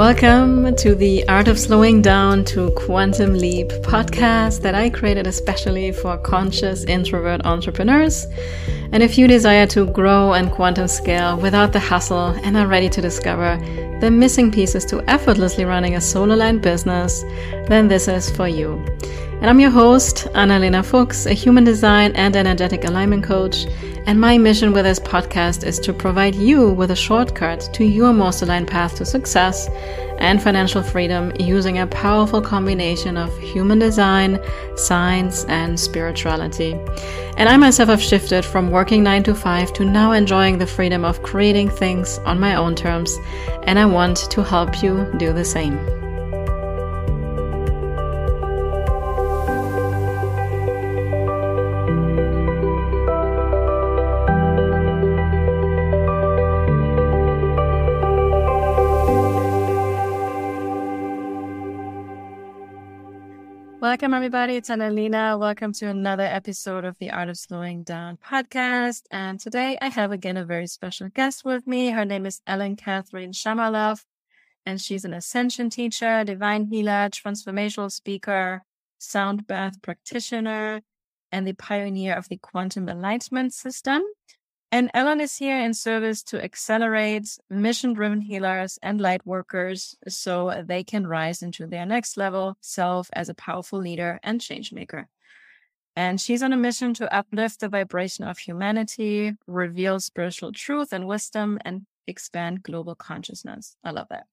Welcome to the Art of Slowing Down to Quantum Leap podcast that I created especially for conscious introvert entrepreneurs. And if you desire to grow and quantum scale without the hustle and are ready to discover the missing pieces to effortlessly running a solo line business, then this is for you. And I'm your host, Analena Fuchs, a human design and energetic alignment coach. And my mission with this podcast is to provide you with a shortcut to your most aligned path to success and financial freedom using a powerful combination of human design, science, and spirituality. And I myself have shifted from working 9 to 5 to now enjoying the freedom of creating things on my own terms. And I want to help you do the same. Welcome, everybody. It's Analena. Welcome to another episode of the Art of Slowing Down podcast. And today I have again a very special guest with me. Her name is Ellyn Katherine Shamalov, and she's an ascension teacher, divine healer, transformational speaker, sound bath practitioner, and the pioneer of the quantum enlightenment system. And Ellyn is here in service to accelerate mission driven healers and light workers so they can rise into their next level self as a powerful leader and change maker. And she's on a mission to uplift the vibration of humanity, reveal spiritual truth and wisdom, and expand global consciousness. I love that.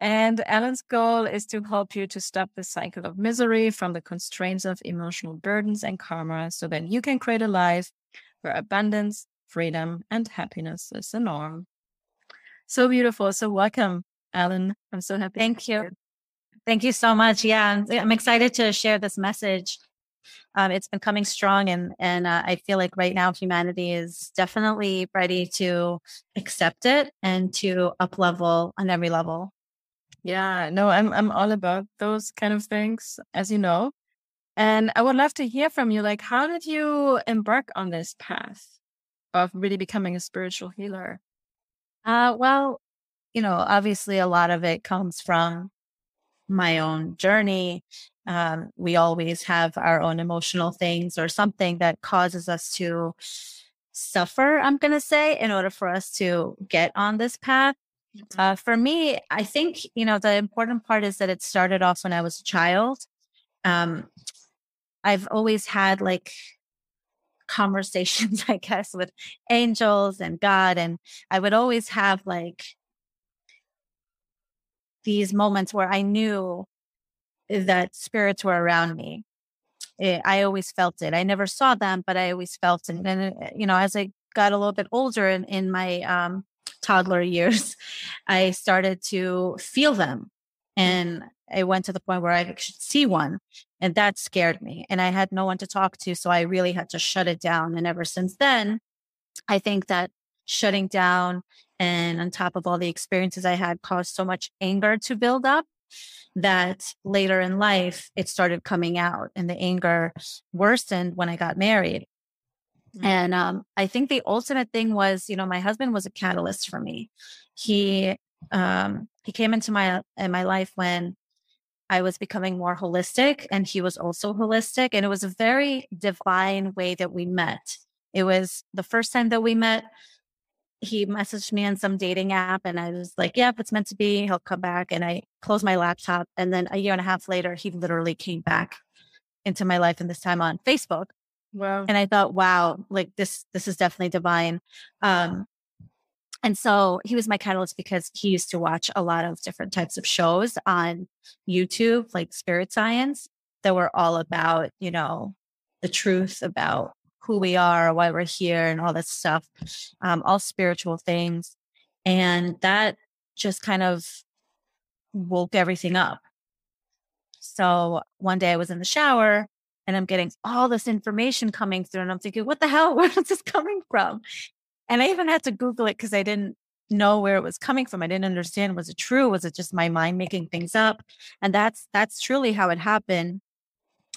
And Ellyn's goal is to help you to stop the cycle of misery from the constraints of emotional burdens and karma so that you can create a life where abundance, freedom, and happiness is the norm. So beautiful. So welcome, Ellyn. I'm so happy. Thank you. Thank you so much. Yeah, I'm excited to share this message. Um, it's been coming strong, and and uh, I feel like right now humanity is definitely ready to accept it and to up level on every level. Yeah, no, I'm I'm all about those kind of things, as you know. And I would love to hear from you. Like, how did you embark on this path? Of really becoming a spiritual healer? Uh, well, you know, obviously a lot of it comes from my own journey. Um, we always have our own emotional things or something that causes us to suffer, I'm going to say, in order for us to get on this path. Mm-hmm. Uh, for me, I think, you know, the important part is that it started off when I was a child. Um, I've always had like conversations, I guess, with angels and God. And I would always have like these moments where I knew that spirits were around me. It, eh, I always felt it. I never saw them, but I always felt it. And, eh, you know, as I got a little bit older in, in my um, toddler years, I started to feel them. And I went to the point where I could see one and that scared me. And I had no one to talk to. So I really had to shut it down. And ever since then, I think that shutting down and on top of all the experiences I had caused so much anger to build up that later in life it started coming out and the anger worsened when I got married. Mm-hmm. And um, I think the ultimate thing was, you know, my husband was a catalyst for me. He um, he came into my in my life when I was becoming more holistic and he was also holistic. And it was a very divine way that we met. It was the first time that we met. He messaged me on some dating app and I was like, yeah, if it's meant to be, he'll come back. And I closed my laptop. And then a year and a half later, he literally came back into my life and this time on Facebook. Wow. And I thought, wow, like this, this is definitely divine. Um, and so he was my catalyst because he used to watch a lot of different types of shows on YouTube, like spirit science, that were all about, you know, the truth about who we are, why we're here, and all that stuff, um, all spiritual things. And that just kind of woke everything up. So one day I was in the shower and I'm getting all this information coming through, and I'm thinking, what the hell? Where is this coming from? And I even had to Google it because I didn't know where it was coming from. I didn't understand was it true? Was it just my mind making things up? And that's that's truly how it happened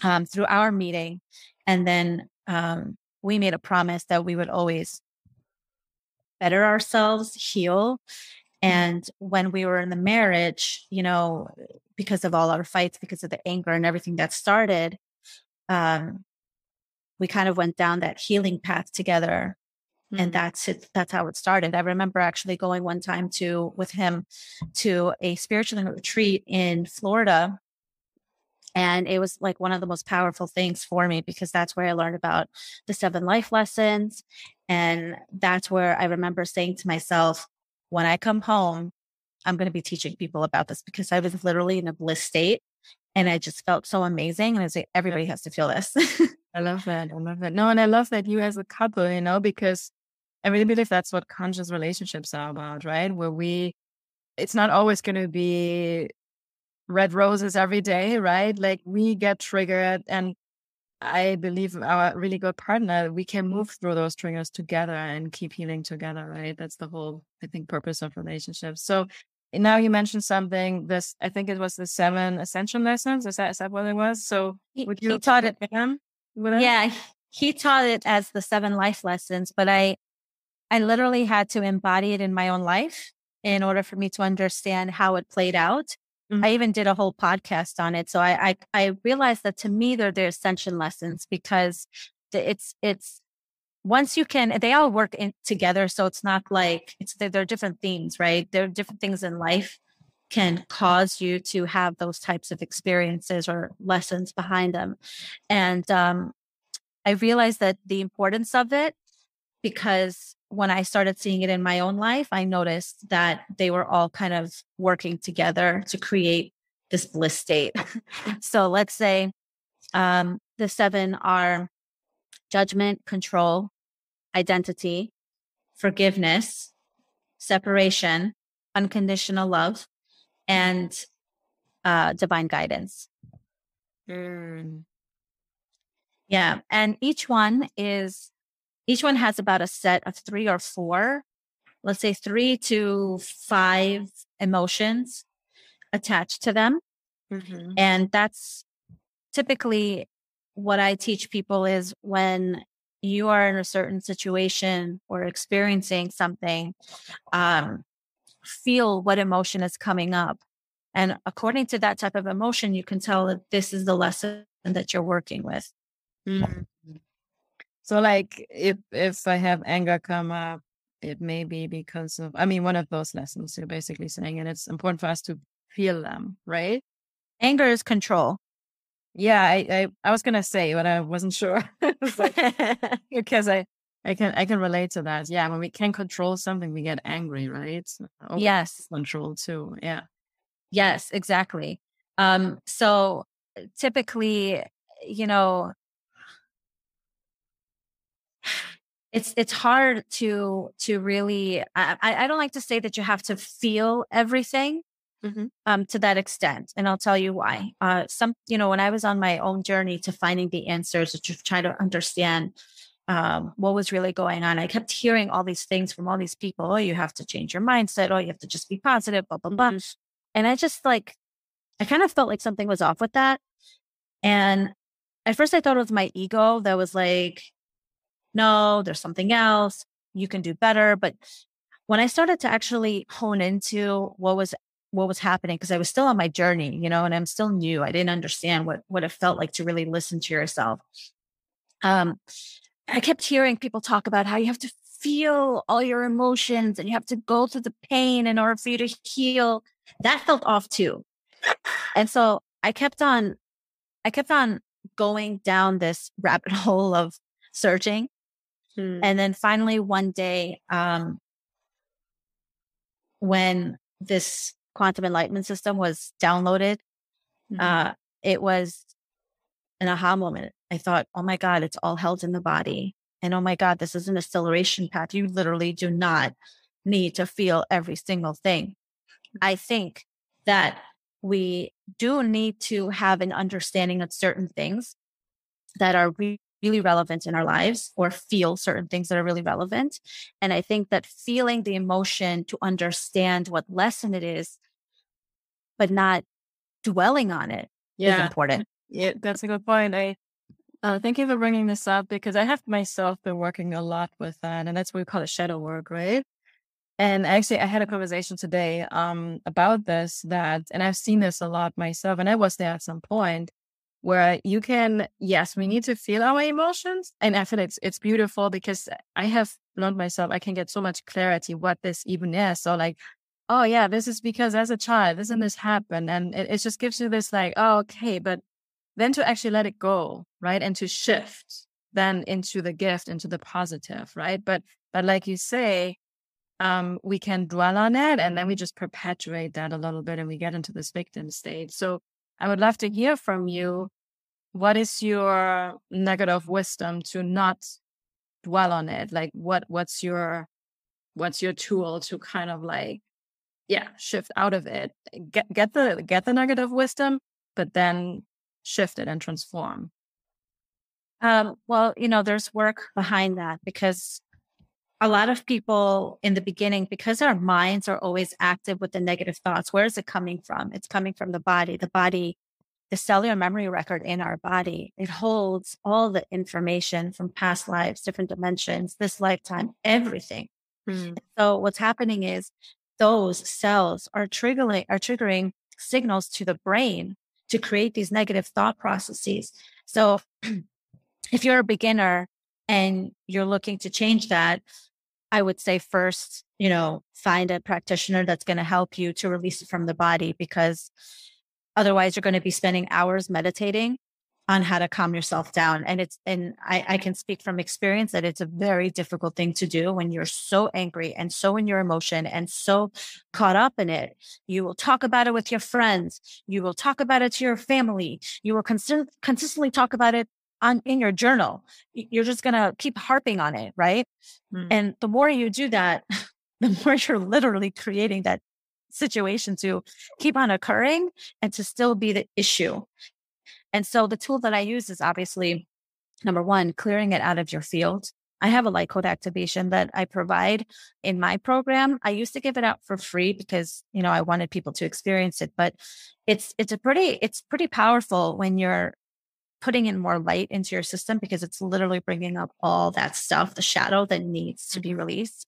um, through our meeting. And then um, we made a promise that we would always better ourselves, heal, And when we were in the marriage, you know, because of all our fights, because of the anger and everything that started, um, we kind of went down that healing path together. Mm-hmm. And that's it. That's how it started. I remember actually going one time to with him to a spiritual retreat in Florida. And it was like one of the most powerful things for me because that's where I learned about the seven life lessons. And that's where I remember saying to myself, when I come home, I'm going to be teaching people about this because I was literally in a bliss state and I just felt so amazing. And I was like, everybody has to feel this. I love that. I love that. No, and I love that you as a couple, you know, because I really believe that's what conscious relationships are about, right? Where we, it's not always going to be red roses every day, right? Like we get triggered and I believe our really good partner, we can move through those triggers together and keep healing together, right? That's the whole, I think, purpose of relationships. So now you mentioned something, this, I think it was the seven ascension lessons. Is that, is that what it was? So would you he taught it, him? Yeah, he taught it as the seven life lessons, but I, I literally had to embody it in my own life in order for me to understand how it played out. Mm-hmm. I even did a whole podcast on it. So I, I, I realized that to me, they're the ascension lessons because it's, it's, once you can, they all work in together. So it's not like it's, they're, they're different themes, right? There are different things in life can cause you to have those types of experiences or lessons behind them. And, um, I realized that the importance of it because when I started seeing it in my own life, I noticed that they were all kind of working together to create this bliss state. so let's say um, the seven are judgment, control, identity, forgiveness, separation, unconditional love, and uh, divine guidance. Mm. Yeah. And each one is each one has about a set of three or four, let's say three to five emotions attached to them. Mm-hmm. And that's typically what I teach people is when you are in a certain situation or experiencing something, um, feel what emotion is coming up. And according to that type of emotion, you can tell that this is the lesson that you're working with. Mm-hmm. So like if if I have anger come up, it may be because of I mean one of those lessons you're basically saying, and it's important for us to feel them, right? Anger is control. Yeah, I I, I was gonna say, but I wasn't sure because I I can I can relate to that. Yeah, when we can control something, we get angry, right? Yes, control too. Yeah. Yes, exactly. Um. So typically, you know, it's it's hard to to really I, I don't like to say that you have to feel everything mm-hmm. um, to that extent and i'll tell you why uh, some you know when i was on my own journey to finding the answers to try to understand um, what was really going on i kept hearing all these things from all these people oh you have to change your mindset oh you have to just be positive blah blah blah mm-hmm. and i just like i kind of felt like something was off with that and at first i thought it was my ego that was like no, there's something else. You can do better. But when I started to actually hone into what was what was happening because I was still on my journey, you know, and I'm still new. I didn't understand what what it felt like to really listen to yourself. Um, I kept hearing people talk about how you have to feel all your emotions and you have to go through the pain in order for you to heal. That felt off too. And so I kept on, I kept on going down this rabbit hole of searching Hmm. And then finally, one day, um, when this quantum enlightenment system was downloaded, mm-hmm. uh, it was an aha moment. I thought, oh my God, it's all held in the body. And oh my God, this is an acceleration path. You literally do not need to feel every single thing. I think that we do need to have an understanding of certain things that are re- really relevant in our lives or feel certain things that are really relevant. And I think that feeling the emotion to understand what lesson it is, but not dwelling on it yeah. is important. Yeah, that's a good point. I uh, thank you for bringing this up because I have myself been working a lot with that, and that's what we call it shadow work, right? And actually, I had a conversation today um, about this that, and I've seen this a lot myself, and I was there at some point where you can, yes, we need to feel our emotions. And I feel it's, it's beautiful because I have learned myself, I can get so much clarity what this even is. So like, oh yeah, this is because as a child, this and this happened. And it, it just gives you this like, oh, okay, but then to actually let it go, right? And to shift then into the gift, into the positive, right? But, but like you say, um, we can dwell on it and then we just perpetuate that a little bit and we get into this victim state. So I would love to hear from you. What is your nugget of wisdom to not dwell on it? Like what what's your what's your tool to kind of like yeah, shift out of it. Get get the get the nugget of wisdom, but then shift it and transform. Um, well, you know, there's work behind that because a lot of people in the beginning, because our minds are always active with the negative thoughts, where is it coming from? It's coming from the body. The body, the cellular memory record in our body, it holds all the information from past lives, different dimensions, this lifetime, everything. Mm. So what's happening is those cells are triggering, are triggering signals to the brain to create these negative thought processes. So if you're a beginner and you're looking to change that, I would say first, you know, find a practitioner that's going to help you to release it from the body because otherwise you're going to be spending hours meditating on how to calm yourself down. And it's, and I, I, can speak from experience that it's a very difficult thing to do when you're so angry and so in your emotion and so caught up in it. You will talk about it with your friends. You will talk about it to your family. You will consist- consistently talk about it on in your journal. You're just going to keep harping on it. Right. Mm. And the more you do that, the more you're literally creating that situation to keep on occurring and to still be the issue. And so the tool that I use is obviously number one, clearing it out of your field. I have a light code activation that I provide in my program. I used to give it out for free because, you know, I wanted people to experience it, but it's, it's a pretty, it's pretty powerful when you're putting in more light into your system because it's literally bringing up all that stuff, the shadow that needs to be mm-hmm. released.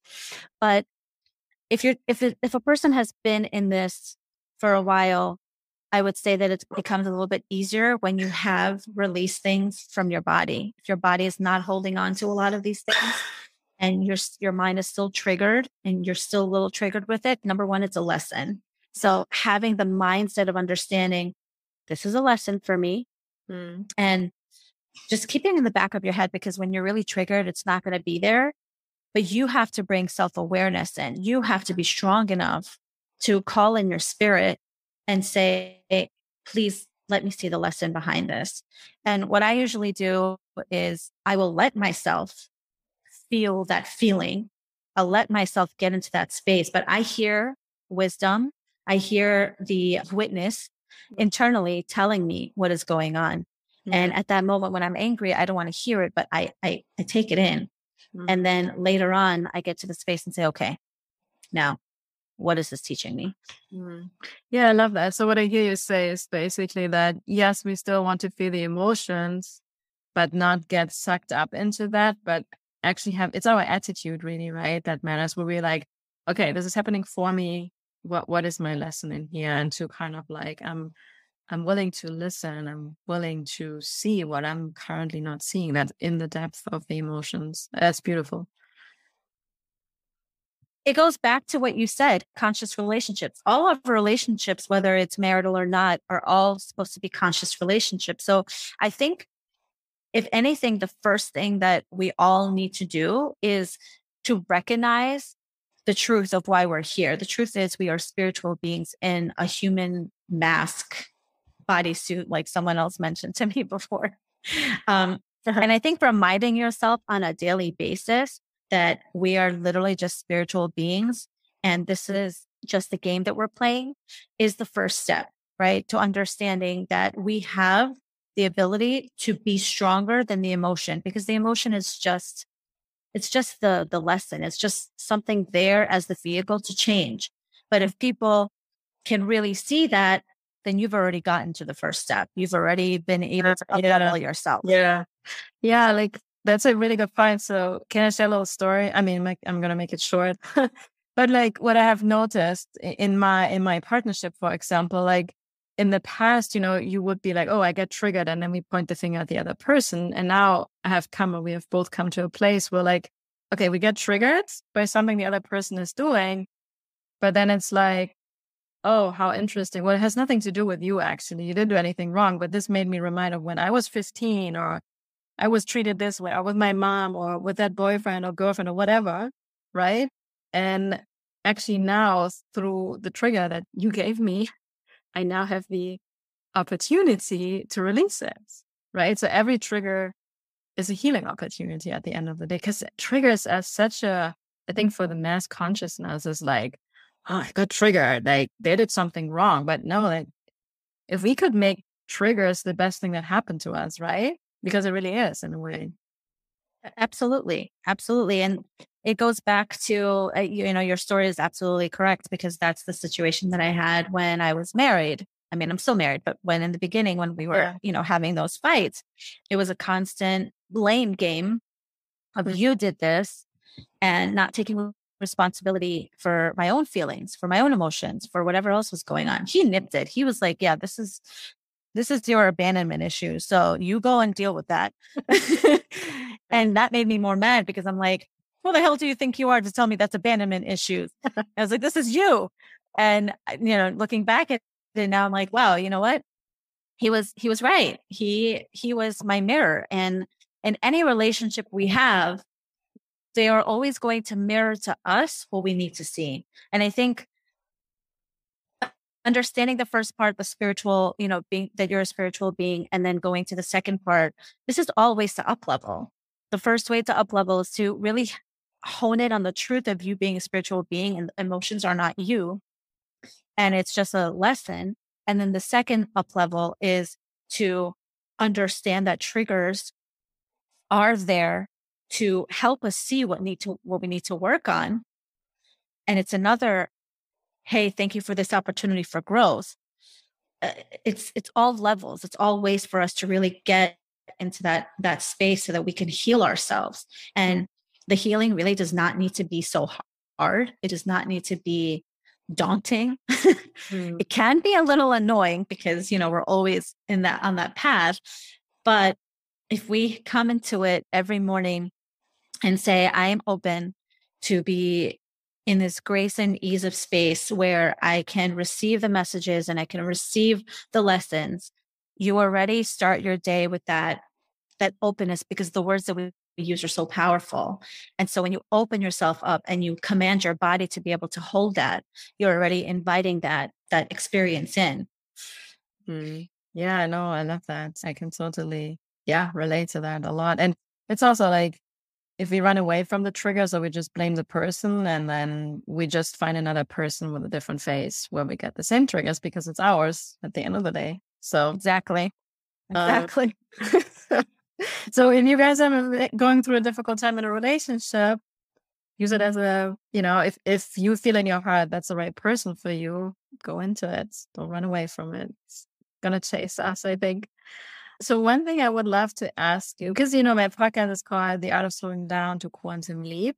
But if you're, if, it, if a person has been in this for a while, I would say that it becomes a little bit easier when you have released things from your body. If your body is not holding on to a lot of these things and your your mind is still triggered and you're still a little triggered with it, number one, it's a lesson. So having the mindset of understanding this is a lesson for me mm. and just keeping in the back of your head because when you're really triggered, it's not going to be there. But you have to bring self awareness in. You have to be strong enough to call in your spirit and say, please let me see the lesson behind this. And what I usually do is I will let myself feel that feeling. I'll let myself get into that space, but I hear wisdom. I hear the witness internally telling me what is going on. Mm-hmm. And at that moment when I'm angry, I don't want to hear it, but I, I, I take it in. Mm-hmm. And then later on, I get to the space and say, okay, now what is this teaching me? Mm. Yeah, I love that. So what I hear you say is basically that yes, we still want to feel the emotions, but not get sucked up into that, but actually have it's our attitude really, right? That matters where we're like, okay, this is happening for me. What what is my lesson in here? And to kind of like I'm I'm willing to listen. I'm willing to see what I'm currently not seeing. That in the depth of the emotions. That's beautiful it goes back to what you said conscious relationships. All of relationships, whether it's marital or not, are all supposed to be conscious relationships. So I think, if anything, the first thing that we all need to do is to recognize the truth of why we're here. The truth is, we are spiritual beings in a human mask bodysuit, like someone else mentioned to me before. Um, and I think reminding yourself on a daily basis that we are literally just spiritual beings and this is just the game that we're playing is the first step, right? To understanding that we have the ability to be stronger than the emotion because the emotion is just it's just the the lesson it's just something there as the vehicle to change but if people can really see that then you've already gotten to the first step you've already been able to yeah. yourself yeah yeah like that's a really good point. So, can I share a little story? I mean, I'm going to make it short. But like what I have noticed in my in my partnership, for example, like in the past, you know, you would be like, oh, I get triggered. And then we point the finger at the other person. And now I have come, or we have both come to a place where like, okay, we get triggered by something the other person is doing. But then it's like, oh, how interesting. Well, it has nothing to do with you, actually. You didn't do anything wrong. But this made me remind of when I was 15 or I was treated this way or with my mom or with that boyfriend or girlfriend or whatever. Right. And actually now through the trigger that you gave me, I now have the opportunity to release it. Right. So every trigger is a healing opportunity at the end of the day because triggers as such a, I think for the mass consciousness is like, oh, I got triggered. Like they did something wrong. But no, like if we could make triggers the best thing that happened to us, right? Because it really is in a way. Absolutely. Absolutely. And it goes back to, uh, you, you know, your story is absolutely correct because that's the situation that I had when I was married. I mean, I'm still married, but when in the beginning, when we were, yeah. you know, having those fights, it was a constant blame game of mm-hmm. you did this and not taking responsibility for my own feelings, for my own emotions, for whatever else was going on. He nipped it. He was like, yeah, this is this is your abandonment issue. So you go and deal with that. and that made me more mad because I'm like, who the hell do you think you are to tell me that's abandonment issues? I was like, this is you. And uh, you know, looking back at it now, I'm like, wow, you know what? He was he was right. He he was my mirror. And in any relationship we have, they are always going to mirror to us what we need to see. And I think understanding the first part, the spiritual, you know, being that you're a spiritual being, and then going to the second part, this is always to up level. The first way to up level is to really hone in on the truth of you being a spiritual being and emotions are not you. And it's just a lesson. And then the second up level is to understand that triggers are there to help us see what need to what we need to work on. And it's another, hey, thank you for this opportunity for growth. Uh, it's it's all levels. It's all ways for us to really get into that that space so that we can heal ourselves. And the healing really does not need to be so hard. It does not need to be daunting. mm. It can be a little annoying because, you know, we're always in that on that path, but if we come into it every morning and say, I am open to be in this grace and ease of space where I can receive the messages and I can receive the lessons, you already start your day with that, that openness because the words that we use are so powerful. And so when you open yourself up and you command your body to be able to hold that, you're already inviting that, that experience in. Mm. Yeah, no, I love that. I can totally, yeah, relate to that a lot. And it's also like, if we run away from the triggers or we just blame the person and then we just find another person with a different face where we get the same triggers because it's ours at the end of the day. So exactly. Exactly. Uh, so if you guys are going through a difficult time in a relationship, use it as a, you know, if if you feel in your heart that's the right person for you, go into it. Don't run away from it. It's gonna chase us, I think. So one thing I would love to ask you, because you know my podcast is called The Art of Slowing Down to Quantum Leap.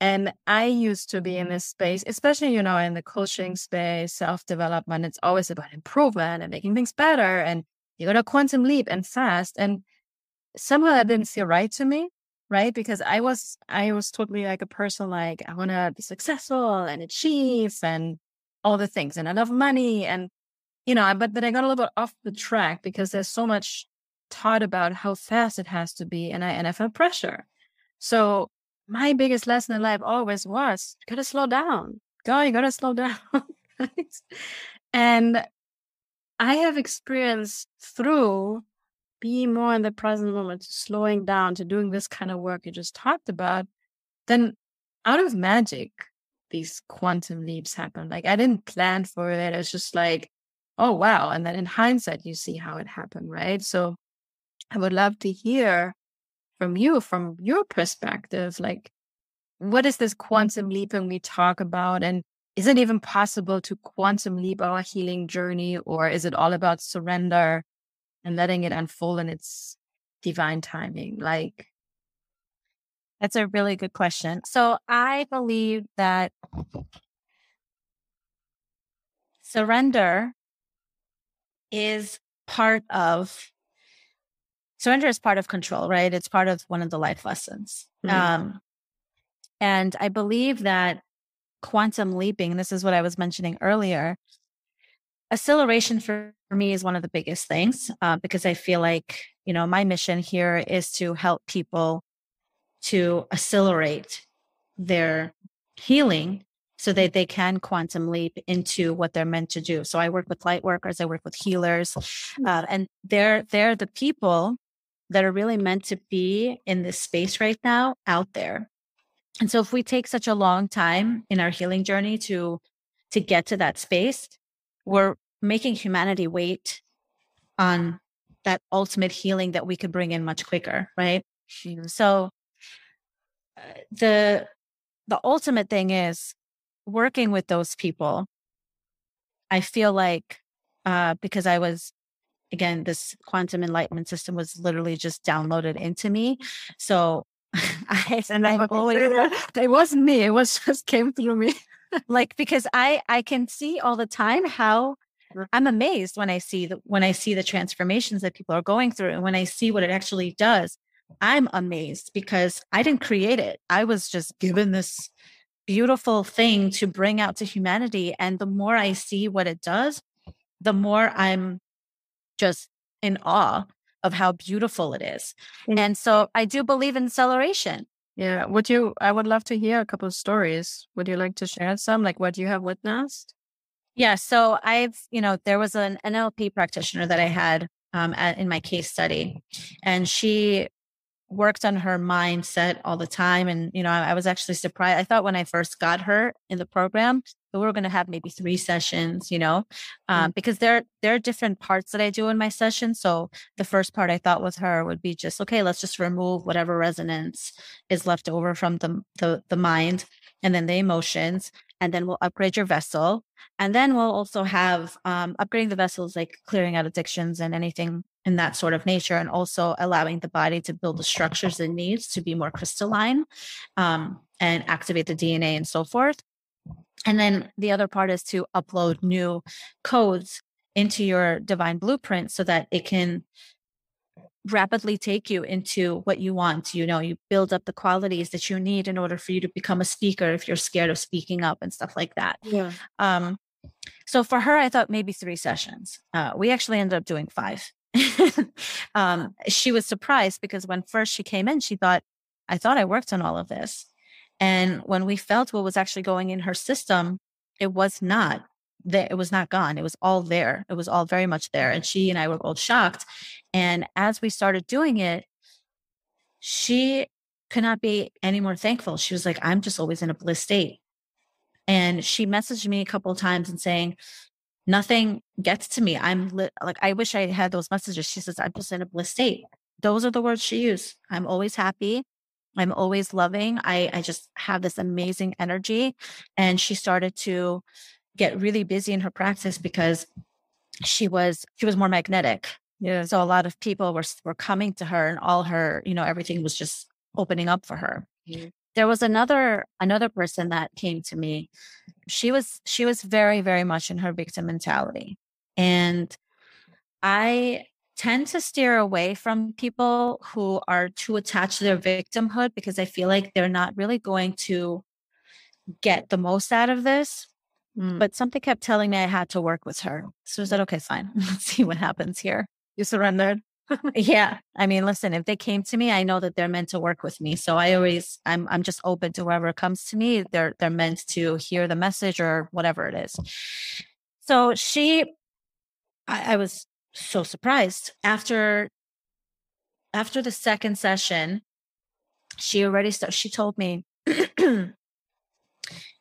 And I used to be in this space, especially, you know, in the coaching space, self-development. It's always about improvement and making things better. And you got to quantum leap and fast. And somehow that didn't feel right to me. Right. Because I was, I was totally like a person like, I want to be successful and achieve and all the things. And love money. And you know, but but I got a little bit off the track because there's so much taught about how fast it has to be, and I and I felt pressure. So my biggest lesson in life always was you gotta slow down. Go, you gotta slow down. And I have experienced through being more in the present moment, slowing down, to doing this kind of work you just talked about, then out of magic, these quantum leaps happen. Like I didn't plan for it. It's just like oh, wow. And then in hindsight, you see how it happened, right? So I would love to hear from you, from your perspective, like, what is this quantum mm-hmm. leaping we talk about? And is it even possible to quantum leap our healing journey? Or is it all about surrender and letting it unfold in its divine timing? Like, That's a really good question. So I believe that surrender is part of surrender is part of control, right? It's part of one of the life lessons. Mm-hmm. Um, and I believe that quantum leaping, this is what I was mentioning earlier, acceleration for, me is one of the biggest things uh, because I feel like, you know, my mission here is to help people to accelerate their healing so that they can quantum leap into what they're meant to do. So I work with light workers, I work with healers, uh, and they're they're the people that are really meant to be in this space right now out there. And so if we take such a long time in our healing journey to to get to that space, we're making humanity wait on that ultimate healing that we could bring in much quicker, right? So uh, the the ultimate thing is working with those people. I feel like uh, because I was again, this quantum enlightenment system was literally just downloaded into me. So I and I always it wasn't me. It was just came through me. like because I I can see all the time how I'm amazed when I see the when I see the transformations that people are going through and when I see what it actually does. I'm amazed because I didn't create it. I was just given this beautiful thing to bring out to humanity and the more I see what it does, the more I'm just in awe of how beautiful it is. Mm-hmm. And so I do believe in celebration. Yeah. Would you, I would love to hear a couple of stories. Would you like to share some, like what you have witnessed? Yeah. So I've, you know, there was an NLP practitioner that I had um, at, in my case study, and she worked on her mindset all the time. And, you know, I, I was actually surprised. I thought when I first got her in the program, we were going to have maybe three sessions, you know, um, mm because there, there are different parts that I do in my session. So the first part I thought with her would be just, okay, let's just remove whatever resonance is left over from the, the, the mind and then the emotions and then we'll upgrade your vessel. And then we'll also have um, upgrading the vessels like clearing out addictions and anything in that sort of nature and also allowing the body to build the structures it needs to be more crystalline um, and activate the dna and so forth and then the other part is to upload new codes into your divine blueprint so that it can rapidly take you into what you want. You know, you build up the qualities that you need in order for you to become a speaker if you're scared of speaking up and stuff like that. Yeah. Um, so for her, I thought maybe three sessions. Uh, we actually ended up doing five. um, she was surprised because when first she came in, she thought, I thought I worked on all of this. And when we felt what was actually going in her system, it was not that it was not gone. It was all there. It was all very much there. And mm-hmm. she and I were both shocked. And as we started doing it, she could not be any more thankful. She was like, I'm just always in a bliss state. And she messaged me a couple of times and saying, nothing gets to me. I'm li- like, I wish I had those messages. She says, I'm just in a bliss state. Those are the words she used. I'm always happy. I'm always loving. I, I just have this amazing energy. And she started to get really busy in her practice because she was she was more magnetic. Yeah. So a lot of people were were coming to her and all her, you know, everything was just opening up for her. Mm-hmm. There was another another person that came to me. She was she was very very much in her victim mentality. And I tend to steer away from people who are too attached to their victimhood because I feel like they're not really going to get the most out of this Mm. But something kept telling me I had to work with her. So I said, okay, fine. Let's see what happens here. You surrendered. yeah. I mean, listen, if they came to me, I know that they're meant to work with me. So I always I'm I'm just open to whoever comes to me. They're they're meant to hear the message or whatever it is. So she I, I was so surprised. After after the second session, she already started she told me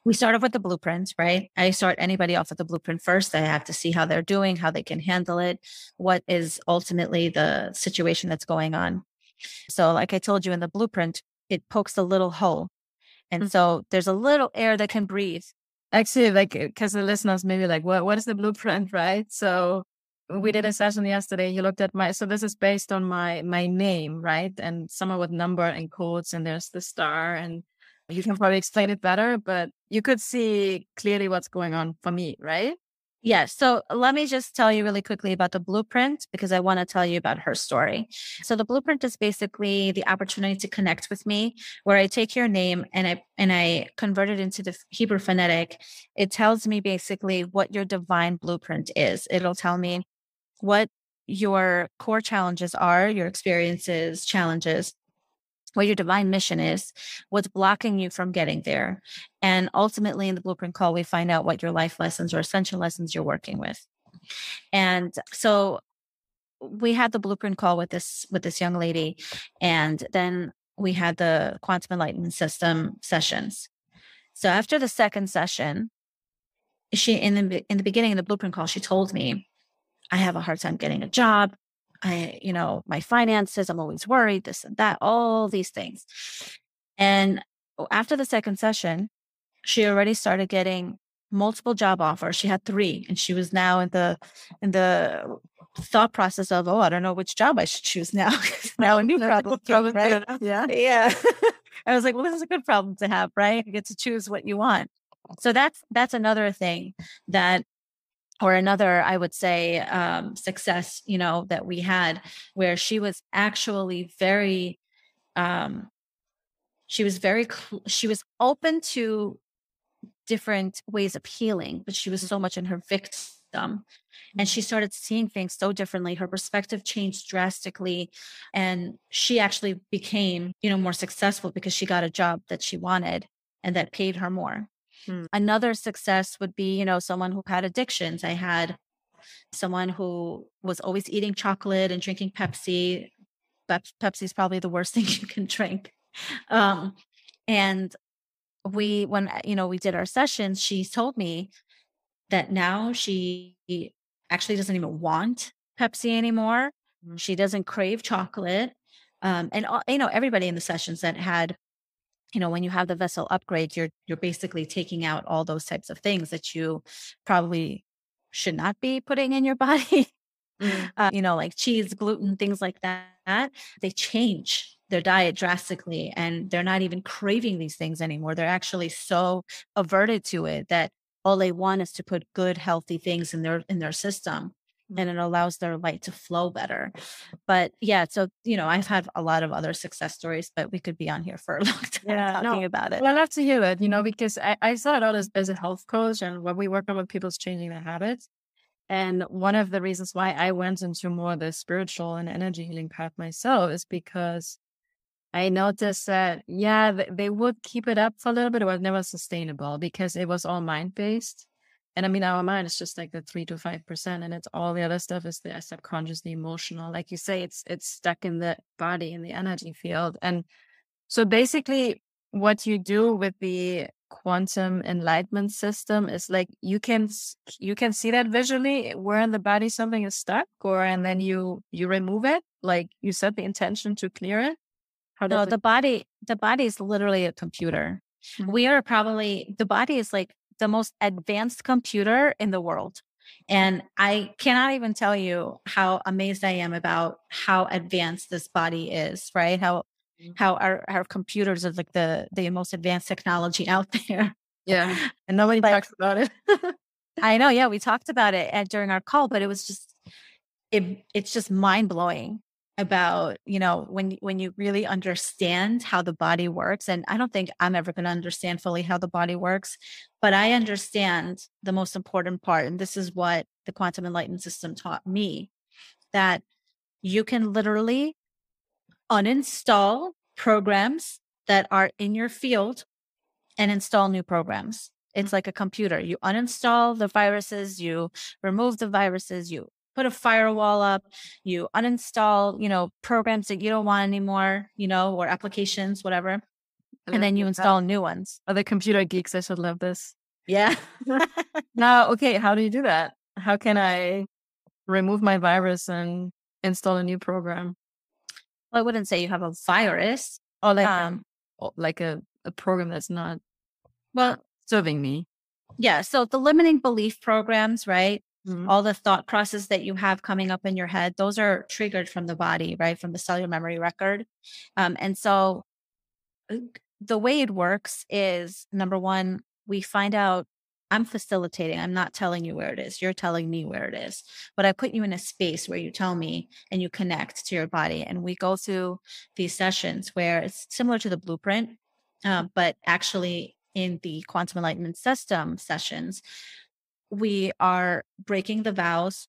we start off with the blueprint, right? I start anybody off with the blueprint first. I have to see how they're doing, how they can handle it, what is ultimately the situation that's going on. So, like I told you in the blueprint, it pokes a little hole. And mm-hmm. so there's a little air that can breathe. Actually, like, because the listeners maybe like, what, what is the blueprint, right? So, we did a session yesterday. You looked at my, so this is based on my, my name, right? And someone with number and codes and there's the star and you can probably explain it better, but you could see clearly what's going on for me, right? Yes. So let me just tell you really quickly about the blueprint because I want to tell you about her story. So the blueprint is basically the opportunity to connect with me where I take your name and I and I convert it into the Hebrew phonetic. It tells me basically what your divine blueprint is. It'll tell me what your core challenges are, your experiences, challenges, what your divine mission is, what's blocking you from getting there. And ultimately, in the blueprint call, we find out what your life lessons or essential lessons you're working with. And so we had the blueprint call with this with this young lady and then we had the quantum enlightenment system sessions so after the second session she in the in the beginning of the blueprint call she told me i have a hard time getting a job I, you know, my finances, I'm always worried, this and that, all these things. And after the second session, she already started getting multiple job offers. She had three, and she was now in the in the thought process of, oh, I don't know which job I should choose now. now a new problem, problem right? Yeah, yeah. I was like, well, this is a good problem to have, right? You get to choose what you want. So that's that's another thing that or another i would say um, success you know that we had where she was actually very um, she was very cl- she was open to different ways of healing but she was so much in her victim and she started seeing things so differently. Her perspective changed drastically and she actually became you know more successful because she got a job that she wanted and that paid her more Hmm. Another success would be, you know, someone who had addictions. I had someone who was always eating chocolate and drinking Pepsi. Pepsi is probably the worst thing you can drink. Um, and we, when, you know, we did our sessions, she told me that now she actually doesn't even want Pepsi anymore. Mm-hmm. She doesn't crave chocolate. Um, and, you know, everybody in the sessions that had you know when you have the vessel upgrade you're you're basically taking out all those types of things that you probably should not be putting in your body. Mm. uh, you know like cheese gluten things like that. They change their diet drastically and they're not even craving these things anymore. They're actually so averted to it that all they want is to put good healthy things in their in their system and it allows their light to flow better. But yeah, so you know, I've had a lot of other success stories, but we could be on here for a long time yeah, talking no, about it. Well, I love to hear it, you know, because I, I started out as, as a health coach and when we work on with people's changing their habits. And one of the reasons why I went into more the spiritual and energy healing path myself is because I noticed that, yeah, they would keep it up for a little bit. It was never sustainable because it was all mind based. And I mean, our mind is just like the three to five percent, and it's all the other stuff is the subconscious, the emotional. Like you say, it's it's stuck in the body in the energy field. And so basically, what you do with the quantum enlightenment system is like you can you can see that visually where in the body something is stuck, or and then you you remove it. Like you set the intention to clear it. How no, the body the body is literally a computer. Mm-hmm. We are probably the body is like the most advanced computer in the world. And I cannot even tell you how amazed I am about how advanced this body is, right? How mm-hmm. how our, our computers are like the the most advanced technology out there. Yeah. And nobody but, talks about it. I know, yeah, we talked about it at, during our call, but it was just it it's just mind blowing about you know when when you really understand how the body works and i don't think i'm ever going to understand fully how the body works but i understand the most important part and this is what the quantum enlightenment system taught me that you can literally uninstall programs that are in your field and install new programs. It's like a computer. You uninstall the viruses you remove the viruses you put a firewall up, you uninstall, you know, programs that you don't want anymore, you know, or applications, whatever. And then you install new ones. Other computer geeks, I should love this. Yeah. now, okay, how do you do that? How can I remove my virus and install a new program? Well, I wouldn't say you have a virus. Or like um, like a, a program that's not well serving me. Yeah. So the limiting belief programs, right? Mm-hmm. All the thought process that you have coming up in your head, those are triggered from the body, right? From the cellular memory record. Um, and so uh, the way it works is number one, we find out I'm facilitating. I'm not telling you where it is. You're telling me where it is. But I put you in a space where you tell me and you connect to your body. And we go through these sessions where it's similar to the blueprint, uh, but actually in the quantum enlightenment system sessions, we are breaking the vows.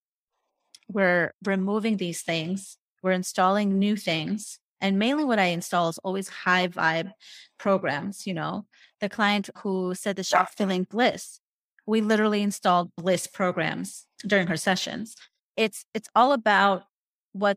We're removing these things. We're installing new things. And mainly what I install is always high vibe programs. You know, the client who said the shop feeling bliss we literally installed bliss programs during her sessions it's it's all about what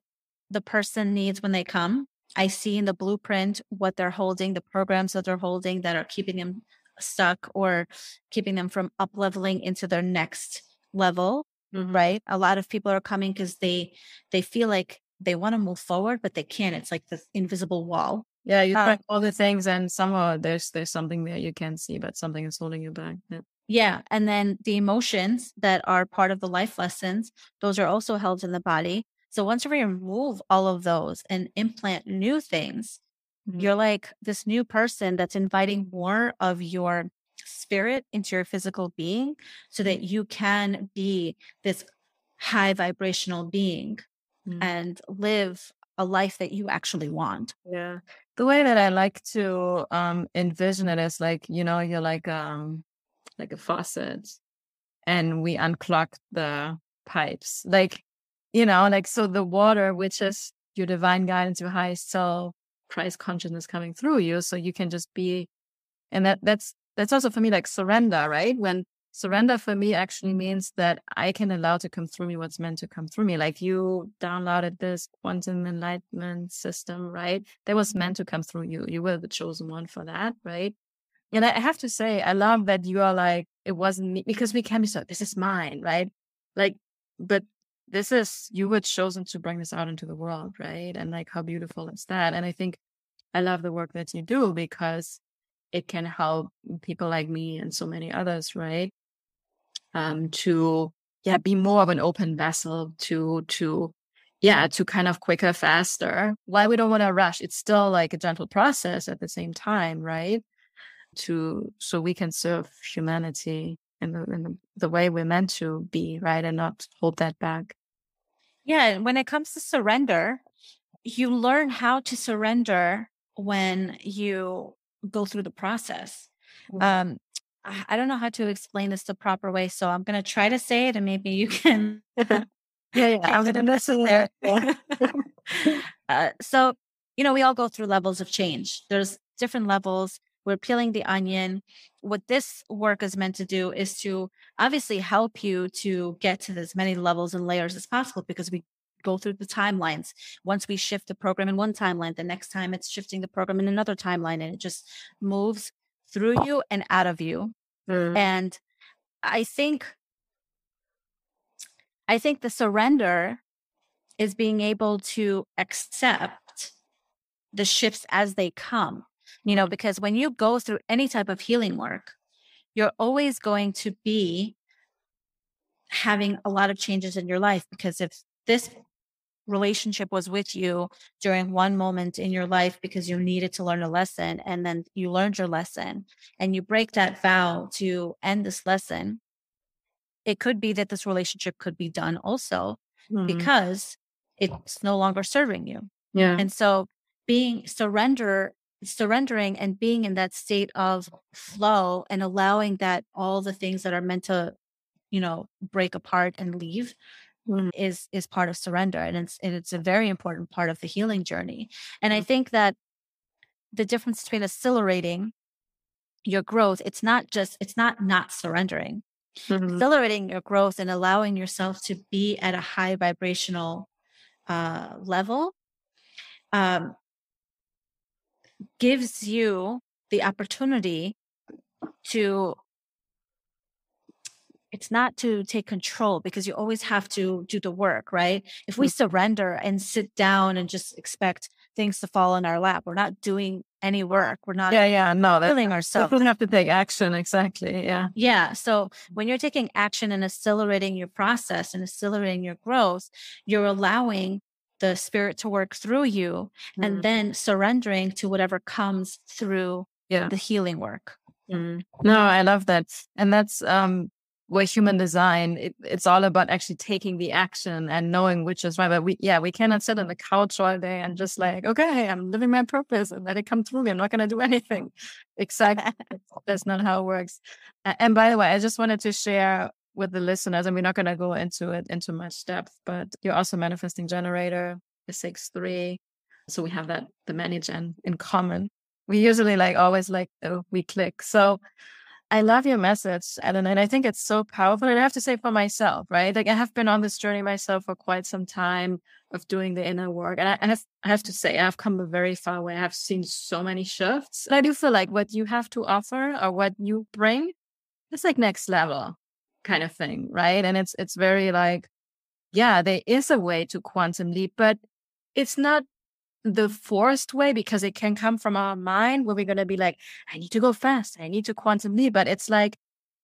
the person needs when they come i see in the blueprint what they're holding the programs that they're holding that are keeping them stuck or keeping them from up leveling into their next level mm-hmm. right a lot of people are coming because they they feel like they want to move forward but they can't it's like this invisible wall yeah you uh, try all the things and somehow there's there's something there you can't see but something is holding you back yeah. Yeah. And then the emotions that are part of the life lessons, those are also held in the body. So once we remove all of those and implant new things, mm-hmm. you're like this new person that's inviting more of your spirit into your physical being so that mm-hmm. you can be this high vibrational being mm-hmm. and live a life that you actually want. Yeah. The way that I like to um envision it is like, you know, you're like um like a faucet and we unclog the pipes like you know like so the water which is your divine guidance your highest self christ consciousness coming through you so you can just be and that that's that's also for me like surrender right? When surrender for me actually means that i can allow to come through me what's meant to come through me. Like you downloaded this quantum enlightenment system right? That was meant to come through you. You were the chosen one for that right? And I have to say, I love that you are like, it wasn't me because we can be so, this is mine, right? Like, but this is, you were chosen to bring this out into the world, right? And like, how beautiful is that? And I think I love the work that you do because it can help people like me and so many others, right? Um, to, yeah, be more of an open vessel to, to, yeah, to kind of quicker, faster. Why we don't want to rush. It's still like a gentle process at the same time, right? to so we can serve humanity in the, in the, the way we're meant to be right and not hold that back yeah when it comes to surrender you learn how to surrender when you go through the process mm-hmm. um I don't know how to explain this the proper way, so I'm going to try to say it, and maybe you can. yeah, yeah, I'm going to listen there. uh, so, you know, we all go through levels of change. There's different levels we're peeling the onion. What this work is meant to do is to obviously help you to get to as many levels and layers as possible because we go through the timelines. Once we shift the program in one timeline, the next time it's shifting the program in another timeline and it just moves through you and out of you. Mm. And I think I think the surrender is being able to accept the shifts as they come you know, because when you go through any type of healing work, you're always going to be having a lot of changes in your life because if this relationship was with you during one moment in your life because you needed to learn a lesson and then you learned your lesson and you break that vow to end this lesson it could be that this relationship could be done also mm-hmm. because it's no longer serving you yeah and so being surrender surrendering and being in that state of flow and allowing that all the things that are meant to you know break apart and leave mm. is is part of surrender and it's and it's a very important part of the healing journey and i mm. think that the difference between accelerating your growth it's not just it's not not surrendering mm-hmm. accelerating your growth and allowing yourself to be at a high vibrational uh, level um, gives you the opportunity to it's not to take control because you always have to do the work right if we mm. surrender and sit down and just expect things to fall in our lap. We're not doing any work. We're not yeah, yeah, no, that, feeling ourselves. We have to take action. Exactly. Yeah. Yeah. So when you're taking action and accelerating your process and accelerating your growth, you're allowing the spirit to work through you mm. and then surrendering to whatever comes through yeah. the healing work. Mm. No, I love that. And that's um with human design, it, it's all about actually taking the action and knowing which is right. But we, yeah, we cannot sit on the couch all day and just like, okay, I'm living my purpose and let it come through me. I'm not going to do anything. Exactly. That's not how it works. And by the way, I just wanted to share with the listeners, and we're not going to go into it into much depth, but you're also manifesting generator, the six three. So we have that the ManiGen in common. We usually like always like oh we click. So I love your message, Ellyn, and I think it's so powerful. And I have to say for myself, right? Like I have been on this journey myself for quite some time of doing the inner work. And I, have I have to say I've come a very far way. I have seen so many shifts. And I do feel like what you have to offer or what you bring is like next level kind of thing, right? And it's it's very like, yeah, there is a way to quantum leap, but it's not the forced way because it can come from our mind where we're gonna be like, I need to go fast, I need to quantum leap. But it's like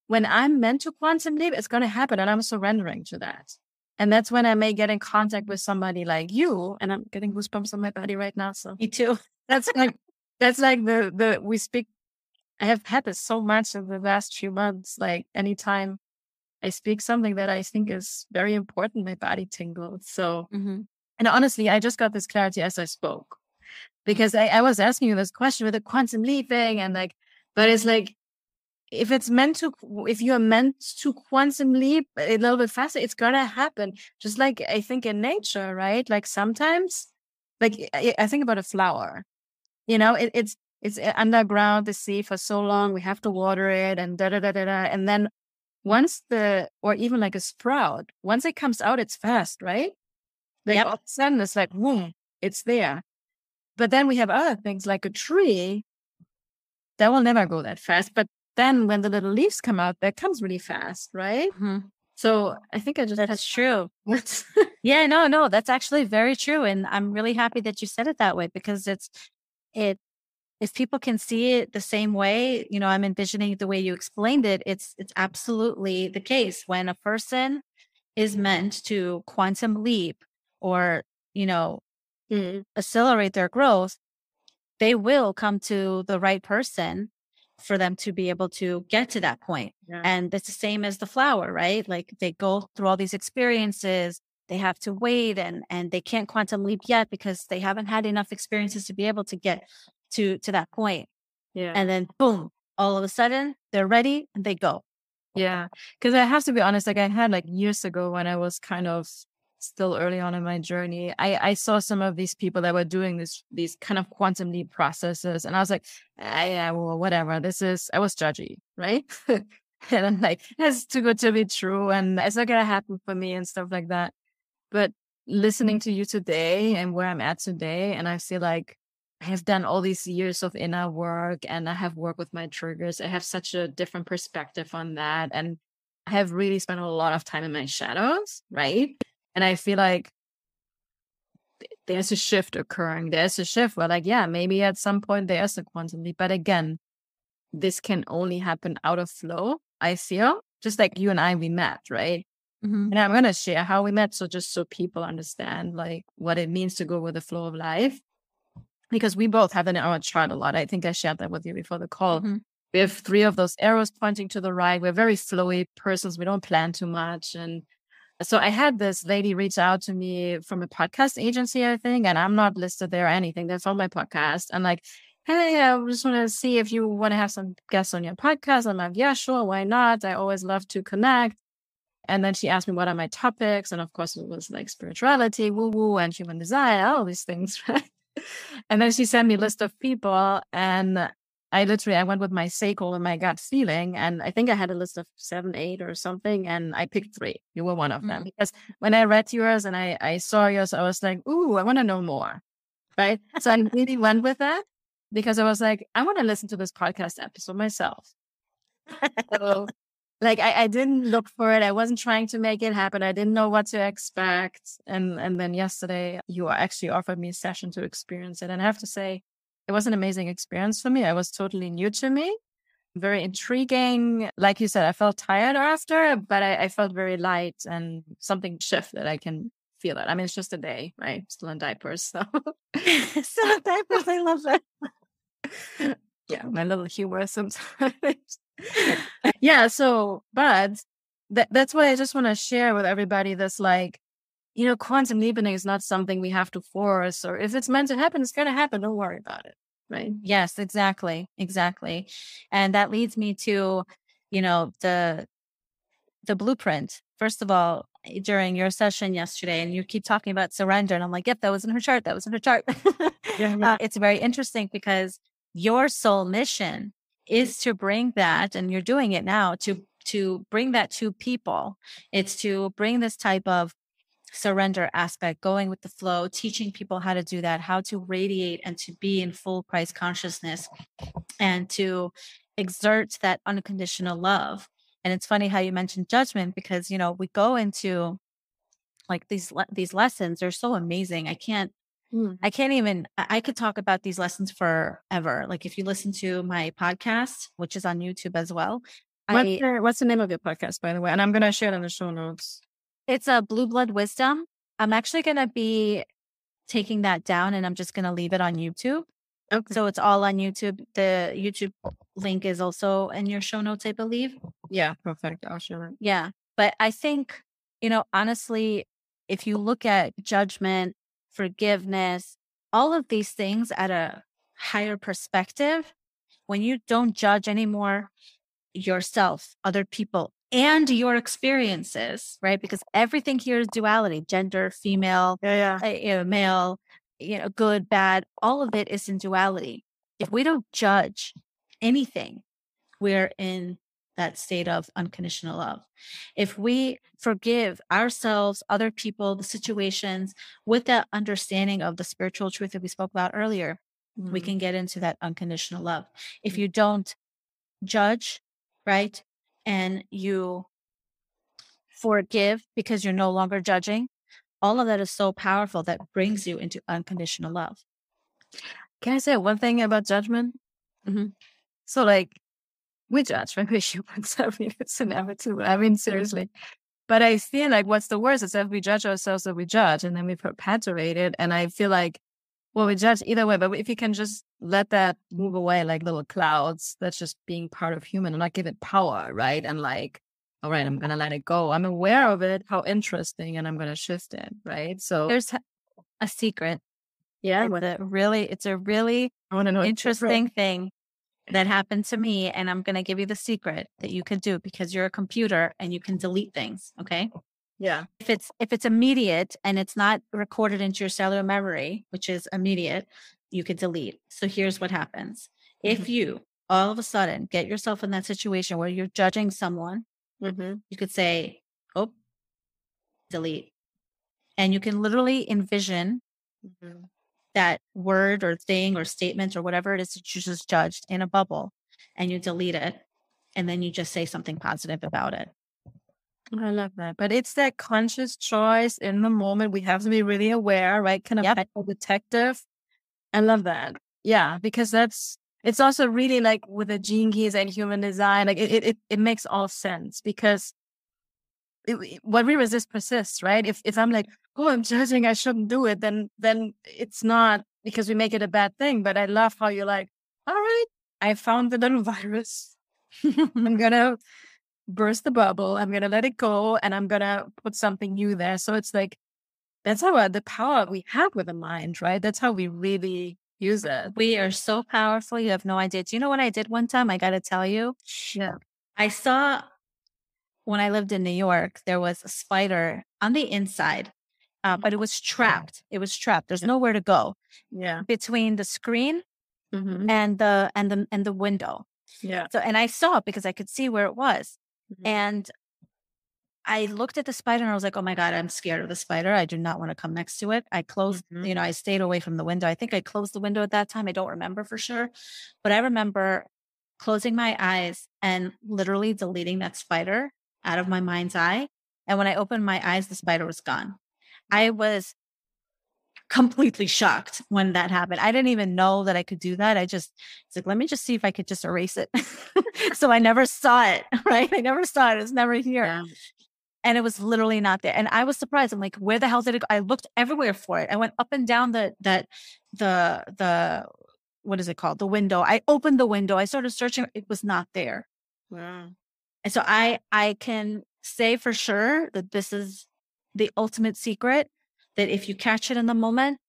when I'm meant to quantum leap, it's gonna happen and I'm surrendering to that. And that's when I may get in contact with somebody like you. And I'm getting goosebumps on my body right now. So me too. That's like that's like the the we speak I have had this so much in the last few months. Like anytime I speak something that I think is very important, my body tingles. So, mm-hmm. and honestly, I just got this clarity as I spoke because I, I was asking you this question with the quantum leaping and like, but it's like, if it's meant to, if you're meant to quantum leap a little bit faster, it's gonna happen. Just like I think in nature, right? Like sometimes, like I think about a flower, you know, it, it's, it's underground the sea for so long. We have to water it and da da da da da. And then once the or even like a sprout, once it comes out, it's fast, right? Like yep. all of a sudden it's like, boom, it's there. But then we have other things like a tree that will never go that fast. But then when the little leaves come out, that comes really fast, right? Mm-hmm. So I think I just that's true. yeah, no, no, that's actually very true, and I'm really happy that you said it that way because it's it if people can see it the same way, you know, I'm envisioning the way you explained it, it's it's absolutely the case. When a person is meant to quantum leap or, you know, mm. accelerate their growth, they will come to the right person for them to be able to get to that point. Yeah. And it's the same as the flower, right? Like they go through all these experiences, they have to wait and and they can't quantum leap yet because they haven't had enough experiences to be able to get to to that point. Yeah. And then boom, all of a sudden they're ready and they go. Yeah. Cause I have to be honest, like I had like years ago when I was kind of still early on in my journey, I, I saw some of these people that were doing this these kind of quantum leap processes. And I was like, ah, yeah, well, whatever. This is I was judgy, right? and I'm like, that's too good to be true. And it's not gonna happen for me and stuff like that. But listening to you today and where I'm at today, and I feel like I have done all these years of inner work and I have worked with my triggers. I have such a different perspective on that. And I have really spent a lot of time in my shadows, right? And I feel like there's a shift occurring. There's a shift where, like, yeah, maybe at some point there's a quantum leap. But again, this can only happen out of flow, I feel. Just like you and I, we met, right? Mm-hmm. And I'm going to share how we met. So just so people understand like what it means to go with the flow of life because we both have in our chart a lot. I think I shared that with you before the call. Mm-hmm. We have three of those arrows pointing to the right. We're very flowy persons. We don't plan too much. And so I had this lady reach out to me from a podcast agency, I think, and I'm not listed there or anything. They found my podcast and like, hey, I just want to see if you want to have some guests on your podcast. I'm like, yeah, sure, why not? I always love to connect. And then she asked me what are my topics, and of course it was like spirituality, woo woo, and human design, all these things, right? and then she sent me a list of people and I literally I went with my sacral and my gut feeling, and I think I had a list of seven, eight, or something, and I picked three. You were one of them mm-hmm. because when I read yours and I I saw yours, I was like, "Ooh, I want to know more," right? so I really went with that because I was like, I want to listen to this podcast episode myself. so like I, I didn't look for it. I wasn't trying to make it happen. I didn't know what to expect. And and then yesterday you actually offered me a session to experience it. And I have to say, it was an amazing experience for me. I was totally new to me. Very intriguing. Like you said, I felt tired after, but I, I felt very light and something shifted. I can feel it. I mean, it's just a day, right? Still in diapers. So still in diapers. I love that. yeah, my little humor sometimes. yeah. So, but that, that's what I just want to share with everybody. This like, you know, quantum leaping is not something we have to force, or if it's meant to happen, it's going to happen. Don't worry about it. Right. Yes, exactly. Exactly. And that leads me to, you know, the, the blueprint. First of all, during your session yesterday, and you keep talking about surrender. And I'm like, yep, that was in her chart. That was in her chart. yeah, yeah. Uh, it's very interesting because your soul mission is to bring that, and you're doing it now to to bring that to people. It's to bring this type of surrender aspect, going with the flow, teaching people how to do that, how to radiate and to be in full Christ consciousness and to exert that unconditional love. And it's funny how you mentioned judgment because, you know, we go into like these these lessons, they're so amazing. I can't mm. I can't even I could talk about these lessons forever. Like if you listen to my podcast, which is on YouTube as well. What's, I, your, what's the name of your podcast, by the way? And I'm gonna share it in the show notes. It's a Blue Blood Wisdom. I'm actually gonna be taking that down and I'm just gonna leave it on YouTube. Okay. So it's all on YouTube. The YouTube link is also in your show notes, I believe. Yeah, perfect. I'll share it. Yeah. But I think, you know, honestly, if you look at judgment, forgiveness, all of these things at a higher perspective, when you don't judge anymore yourself, other people, and your experiences, right? Because everything here is duality gender, female, yeah, yeah. Uh, you know, male, you know, good, bad, all of it is in duality. If we don't judge anything, we're in that state of unconditional love. If we forgive ourselves, other people, the situations with that understanding of the spiritual truth that we spoke about earlier, mm-hmm. we can get into that unconditional love. If mm-hmm. you don't judge, right, and you forgive because you're no longer judging, all of that is so powerful that brings you into unconditional love. Can I say one thing about judgment? Mm-hmm. So, like, we judge when we're humans. I mean, it's inevitable. I mean, seriously. But I feel like what's the worst is if we judge ourselves that we judge and then we perpetuate it. And I feel like, well, we judge either way, but if you can just let that move away like little clouds, that's just being part of human and not give it power, right? And like, all right, I'm going to let it go. I'm aware of it, how interesting, and I'm going to shift it, right? So there's a secret. Yeah. With it really, it's a really I want to know interesting thing that happened to me. And I'm going to give you the secret that you can do because you're a computer and you can delete things. Okay. Yeah. If it's, if it's immediate and it's not recorded into your cellular memory, which is immediate, you could delete. So here's what happens. Mm-hmm. If you all of a sudden get yourself in that situation where you're judging someone Mm-hmm. You could say, oh, delete. And you can literally envision mm-hmm. That word or thing or statement or whatever it is that you just judged in a bubble and you delete it. And then you just say something positive about it. I love that. But it's that conscious choice in the moment. We have to be really aware, right? Kind of yep. detective. I love that. Yeah, because that's it's also really like with the gene keys and human design, like it it it makes all sense because it, what we resist persists, right? If if I'm like, oh, I'm judging, I shouldn't do it, then then it's not because we make it a bad thing. But I love how you're like, all right, I found the little virus. I'm gonna burst the bubble. I'm gonna let it go, and I'm gonna put something new there. So it's like that's how uh, the power we have with the mind, right? That's how we really use it. We are so powerful. You have no idea. Do you know what I did one time? I got to tell you. Yeah. I saw when I lived in New York, there was a spider on the inside, uh, but it was trapped. It was trapped. There's nowhere to go. Yeah. Between the screen mm-hmm. and the and the and the window. Yeah. So and I saw it because I could see where it was. Mm-hmm. And I looked at the spider and I was like, oh my God, I'm scared of the spider. I do not want to come next to it. I closed, mm-hmm. you know, I stayed away from the window. I think I closed the window at that time. I don't remember for sure. But I remember closing my eyes and literally deleting that spider out of my mind's eye. And when I opened my eyes, the spider was gone. I was completely shocked when that happened. I didn't even know that I could do that. I just, it's like, let me just see if I could just erase it. so I never saw it, right? I never saw it. It was never here. Yeah. And it was literally not there. And I was surprised. I'm like, where the hell did it go? I looked everywhere for it. I went up and down the, that, the, the, what is it called? The window. I opened the window. I started searching. It was not there. Wow. And so I, I can say for sure that this is the ultimate secret that if you catch it in the moment,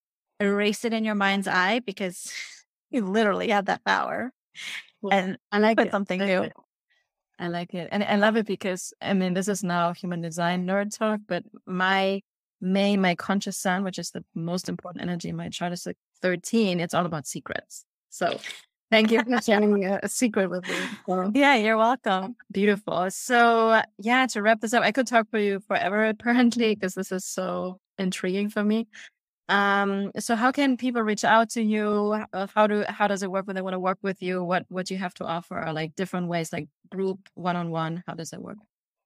erase it in your mind's eye because you literally have that power. Well, and I like put it. something new. I like it. And I love it because I mean this is now human design nerd talk, but my main, my conscious sun, which is the most important energy in my chart is like 13. It's all about secrets. So Thank you for sharing a, secret with me. So, yeah, you're welcome. Beautiful. So, yeah, to wrap this up, I could talk for you forever, apparently, because this is so intriguing for me. Um, so how can people reach out to you? Uh, how do how does it work when they want to work with you? What what do you have to offer? Are like different ways, like group, one on one? How does it work?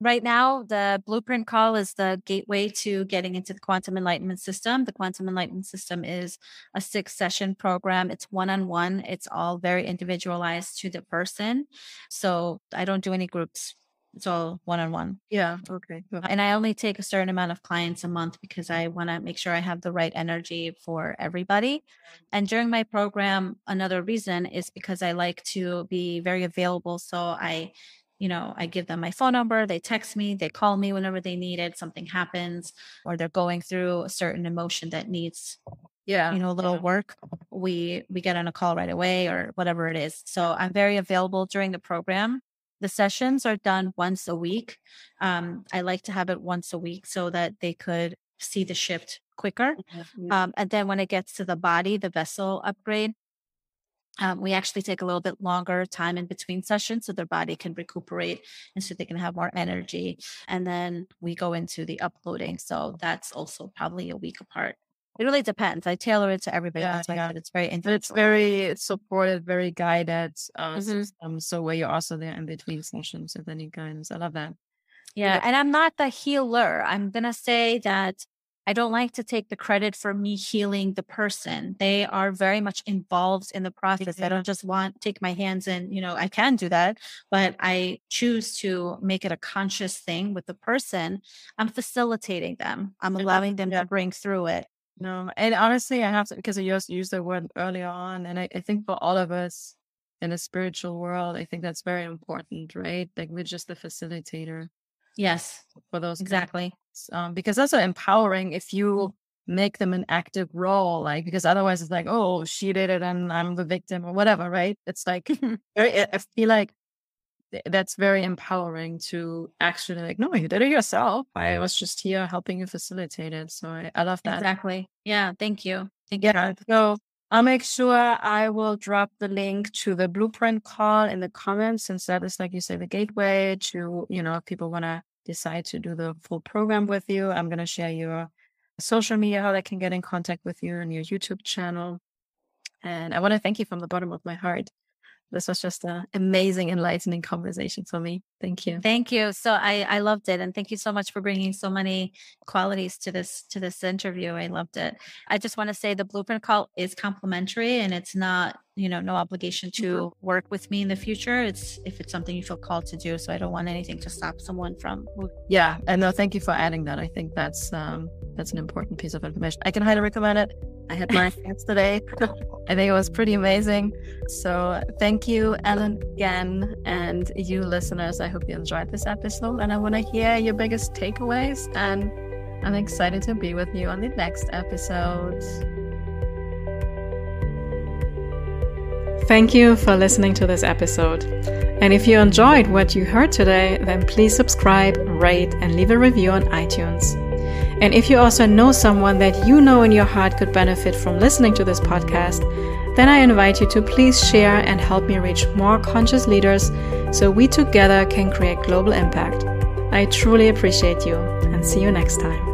Right now, the blueprint call is the gateway to getting into the quantum enlightenment system. The quantum enlightenment system is a six session program. It's one on one. It's all very individualized to the person. So I don't do any groups it's all one on one. Yeah. Okay. And I only take a certain amount of clients a month because I want to make sure I have the right energy for everybody. And during my program, another reason is because I like to be very available. So I, you know, I give them my phone number, they text me, they call me whenever they need it, something happens, or they're going through a certain emotion that needs yeah you know a little yeah. work we we get on a call right away or whatever it is so i'm very available during the program the sessions are done once a week. Um, I like to have it once a week so that they could see the shift quicker. Mm-hmm. Um, and then when it gets to the body, the vessel upgrade, um, we actually take a little bit longer time in between sessions so their body can recuperate and so they can have more energy. And then we go into the uploading. So that's also probably a week apart. It really depends. I tailor it to everybody. Yeah, yeah. It's very individual. It's very supported, very guided uh, mm-hmm. system. So where you're also there in between sessions with any guidance. I love that. Yeah. And I'm not the healer. I'm going to say that I don't like to take the credit for me healing the person. They are very much involved in the process. I don't just want take my hands and, you know, I can do that, but I choose to make it a conscious thing with the person. I'm facilitating them. I'm allowing them yeah. to bring through it. No, and honestly, I have to because I used used the word earlier on, and I, I think for all of us in a spiritual world, I think that's very important, right? Like we're just the facilitator. Yes, for those exactly. Um, because that's so empowering if you make them an active role, like because otherwise it's like, oh, she did it and I'm the victim or whatever, right? It's like very, I feel like that's very empowering to actually like no you did it yourself. I was just here helping you facilitate it. So i, I love that. Exactly. Yeah thank you. Thank yeah you. so i'll make sure i will drop the link to the blueprint call in the comments since that is like you say the gateway to you know if people want to decide to do the full program with you i'm going to share your social media how they can get in contact with you and your youtube channel. And i want to thank you from the bottom of my heart this was just an amazing, enlightening conversation for me. Thank you. Thank you. So I, I loved it. And thank you so much for bringing so many qualities to this, to this interview. I loved it. I just want to say the blueprint call is complimentary and it's not you know no obligation to mm-hmm. work with me in the future it's if it's something you feel called to do so i don't want anything to stop someone from yeah and no thank you for adding that i think that's um that's an important piece of information. I can highly recommend it. I had my chance today. I think it was pretty amazing. So thank you Ellyn again and you listeners i hope you enjoyed this episode and i want to hear your biggest takeaways and i'm excited to be with you on the next episode Thank you for listening to this episode. And if you enjoyed what you heard today, then please subscribe, rate, and leave a review on iTunes. And if you also know someone that you know in your heart could benefit from listening to this podcast, then I invite you to please share and help me reach more conscious leaders so we together can create global impact. I truly appreciate you and see you next time.